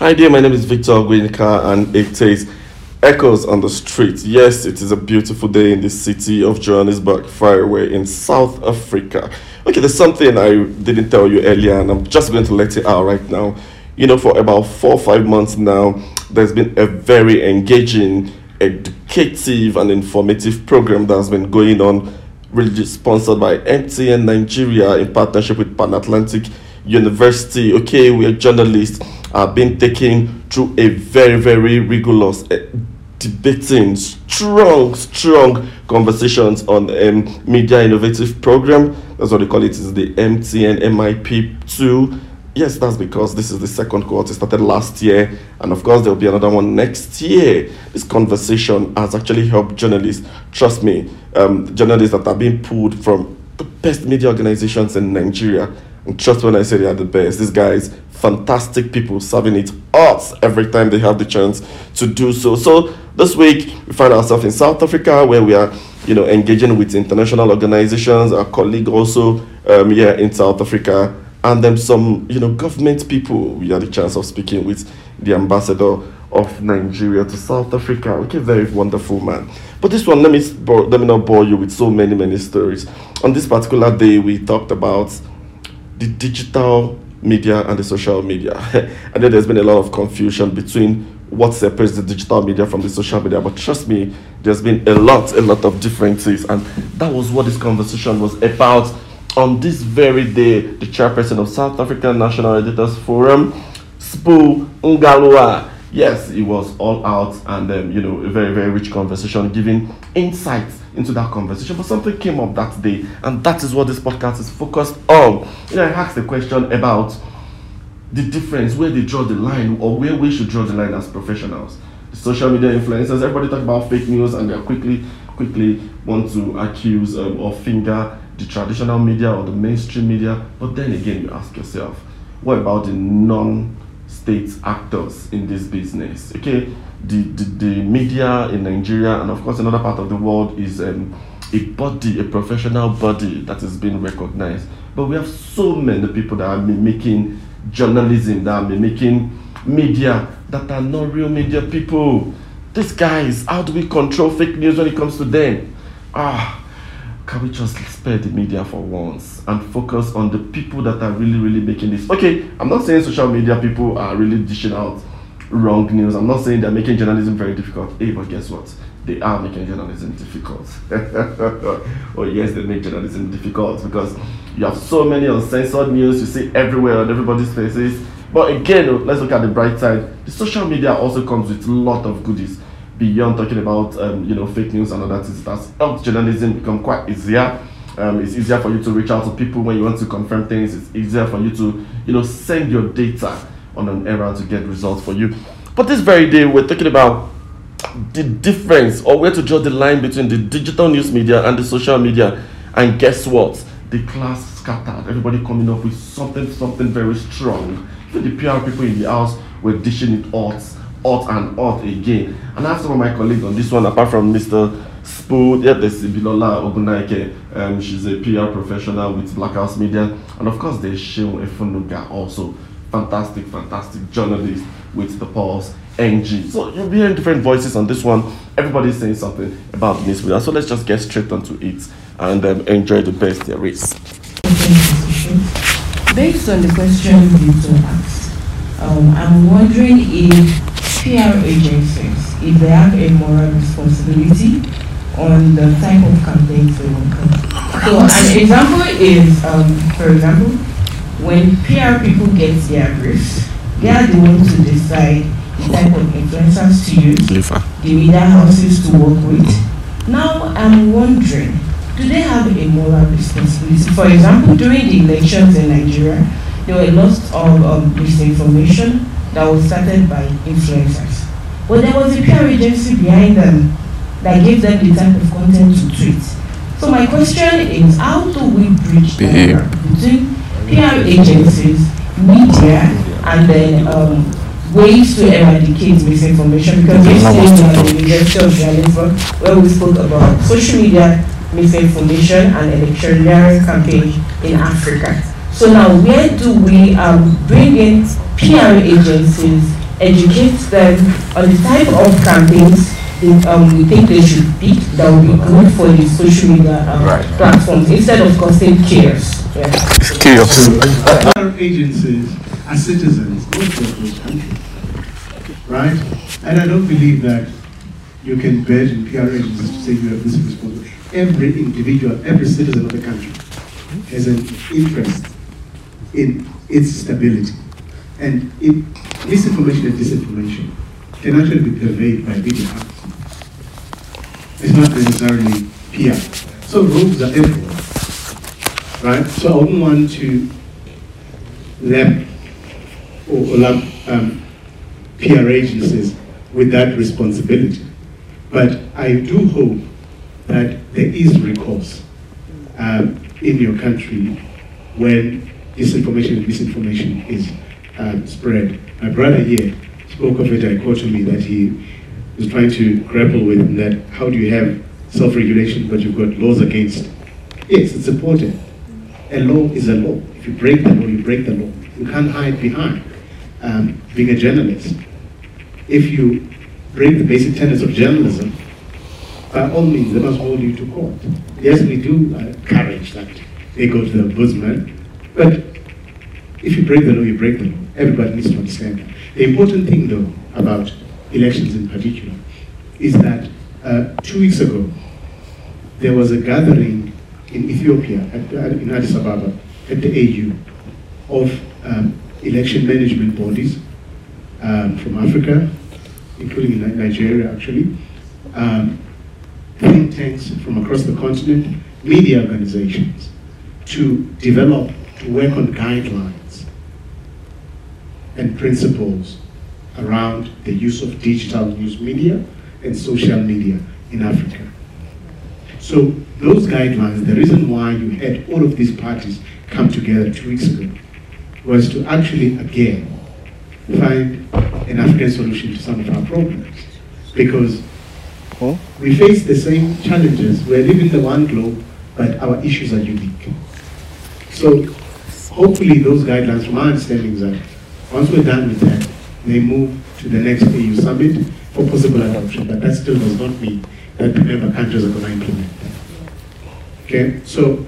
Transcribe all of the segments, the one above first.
Hi there, my name is Victor Ogwinika and it is Echoes on the Street. Yes, it is a beautiful day in the city of Johannesburg, far away in South Africa. Okay, there's something I didn't tell you earlier and I'm just going to let it out right now. You know, for about four or five months now, there's been a very engaging, educative, and informative program that's been going on, really sponsored by MTN Nigeria in partnership with Pan Atlantic University. Okay, we are journalists are being taken through a very, very rigorous, uh, debating, strong, strong conversations on um, media innovative program. That's what they call it. Is the MTN MIP two. Yes, that's because this is the second quarter. It started last year, and of course, there will be another one next year. This conversation has actually helped journalists. Trust me, um, journalists that are being pulled from the best media organizations in Nigeria. And trust when I say they are the best. These guys fantastic people serving it hot every time they have the chance to do so. So this week we find ourselves in South Africa where we are, you know, engaging with international organizations. Our colleague also um, here in South Africa, and then some, you know, government people. We had the chance of speaking with the ambassador of Nigeria to South Africa. Okay, very wonderful man. But this one, let me let me not bore you with so many many stories. On this particular day, we talked about the digital media and the social media. I know there's been a lot of confusion between what separates the digital media from the social media, but trust me, there's been a lot, a lot of differences, and that was what this conversation was about. On this very day, the chairperson of South African National Editors Forum, Sbu Ngalwa, yes, it was all out and um, you know a very very rich conversation, giving insights into that conversation. But something came up that day, and that is what this podcast is focused on. You know, I asked the question about the difference, where they draw the line, or where we should draw the line as professionals. The social media influencers, everybody talk about fake news, and they quickly, quickly want to accuse um, or finger the traditional media or the mainstream media. But then again, you ask yourself, what about the non-state actors in this business? Okay, the, the, the media in Nigeria and of course another part of the world is um, a body, a professional body that is being recognized. But we have so many people that are making journalism, that are making media that are not real media people. These guys, how do we control fake news when it comes to them? Ah, can we just spare the media for once and focus on the people that are really, really making this? Okay, I'm not saying social media people are really dishing out wrong news. I'm not saying they're making journalism very difficult. Hey, but guess what? They are making journalism difficult. oh yes, they make journalism difficult because you have so many uncensored news you see everywhere on everybody's faces. But again, oh, let's look at the bright side. The social media also comes with a lot of goodies beyond talking about um, you know fake news and all that. It has helped journalism become quite easier. Um, it's easier for you to reach out to people when you want to confirm things. It's easier for you to you know send your data on an errand to get results for you. But this very day, we're talking about the difference or where to draw the line between the digital news media and the social media. And guess what? The class scattered. Everybody coming up with something, something very strong. Even the PR people in the house were dishing it out, out and out again. And I have some of my colleagues on this one, apart from Mr. Sbu, yeah, there's Bilola Ogunaike. Um, she's a PR professional with Black House Media. And of course, there's Sheon Efunuga also fantastic, fantastic journalist with the Pulse NG. So you'll be hearing different voices on this one. Everybody's saying something about news media. So let's just get straight onto it and um, enjoy the best there is. Based on the question you asked, um, I'm wondering if PR agencies, if they have a moral responsibility on the type of campaigns they will come. So an example is, um, for example, when PR people get their briefs, they are the ones to decide the type of influencers to use, the media houses to work with. Now I'm wondering, do they have a moral responsibility? For example, during the elections in Nigeria, there were a lot of um, misinformation that was started by influencers. But there was a PR agency behind them that gave them the type of content to tweet. So my question is, how do we bridge the gap between PR agencies, media, and then um, ways to eradicate misinformation because we've seen at the University of Johannesburg where we spoke about social media misinformation and electioneering campaign in Africa. So now where do we um, bring in PR agencies, educate them on the type of campaigns um, we think they should pick that will be good for the social media um, right. platforms instead of costing chaos. Yeah. Chaos. So, our agencies and citizens of those countries, right? And I don't believe that you can burden PR agencies to say you have this responsibility. Every individual, every citizen of the country has an interest in its stability. And it, misinformation and disinformation can actually be purveyed by media It's not necessarily PR. So rules are everywhere. Right? So I wouldn't want to lap or, or um, PR agencies with that responsibility. But I do hope that there is recourse um, in your country when disinformation and misinformation is spread. My brother here spoke of a dichotomy that he was trying to grapple with, that how do you have self-regulation but you've got laws against? Yes, it's important. A law is a law. If you break the law, you break the law. You can't hide behind um, being a journalist. If you break the basic tenets of journalism, by all means, they must hold you to court. Yes, we do uh, encourage that they go to the ombudsman, but if you break the law, you break the law. Everybody needs to understand that. The important thing, though, about elections in particular, is that uh, two weeks ago, there was a gathering in Ethiopia, at, in Addis Ababa, at the AU, of um, election management bodies um, from Africa, including Nigeria, actually, um, think tanks from across the continent, media organizations, to develop, to work on guidelines and principles around the use of digital news media and social media in Africa. So those guidelines, the reason why you had all of these parties come together two weeks ago was to actually, again, find an African solution to some of our problems. Because huh? we face the same challenges. We're living the one globe, but our issues are unique. So hopefully those guidelines, from our understanding, is that once we're done with that, they move to the next AU summit for possible adoption. But that still does not mean that the member countries are going to implement that. Okay, so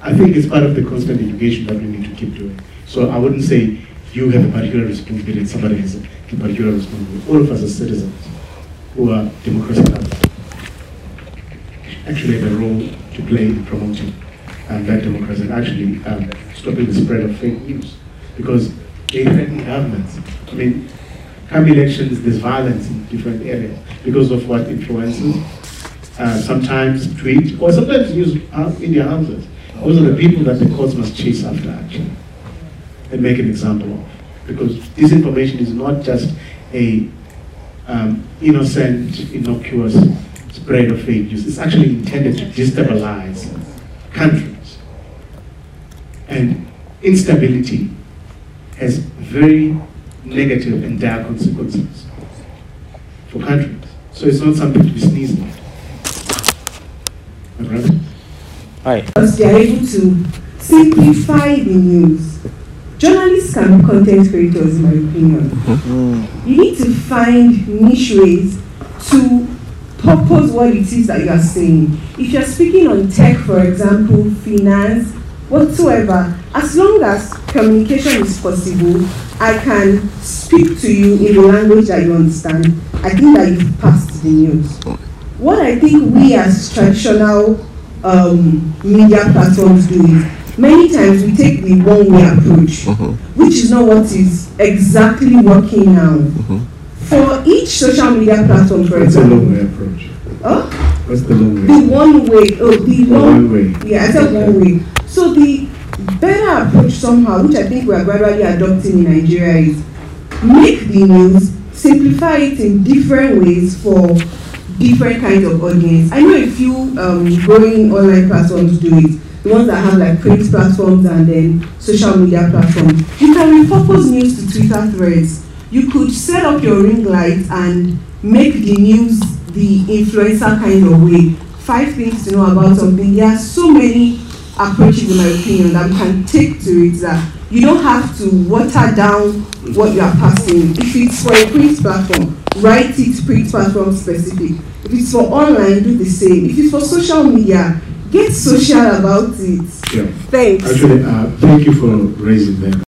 I think it's part of the constant education that we need to keep doing. So I wouldn't say you have a particular responsibility somebody has a particular responsibility. All of us as citizens who are democracy actually have a role to play in promoting um, that democracy and actually um, stopping the spread of fake news. Because they threaten governments. I mean, come elections, there's violence in different areas because of what influences. Uh, sometimes tweet, or sometimes use media houses. Those are the people that the courts must chase after, actually, and make an example of. Because disinformation is not just a um, innocent, innocuous spread of fake news. It's actually intended to destabilize countries. And instability has very negative and dire consequences for countries. So it's not something to be sneezed at. Right? Hi. Because they are able to simplify the news. Journalists can be content creators, in my opinion. Mm-hmm. You need to find niche ways to purpose what it is that you are saying. If you're speaking on tech, for example, finance, whatsoever, as long as communication is possible, I can speak to you in the language that you understand. I think that you've passed the news. What I think we as traditional um, media platforms do is many times we take the one way approach, mm-hmm. which is not what is exactly working now. Mm-hmm. For each social media platform, for What's example. What's the long way approach? Huh? What's the long way? The one way. Oh, the long way. Yeah, I said one way. So the better approach somehow, which I think we are gradually adopting in Nigeria, is make the news, simplify it in different ways for different kinds of audience. I know a few um, growing online platforms do it. The ones that have like print platforms and then social media platforms. You can repurpose news to Twitter threads. You could set up your ring light and make the news the influencer kind of way. Five things to know about something. There are so many approaches, in my opinion, that we can take to it that You don't have to water down what you are passing. If it's for a print platform, write it print platform specific. If it's for online, do the same. If it's for social media, get social about it. Yeah. Thanks. Actually, uh, thank you for raising that.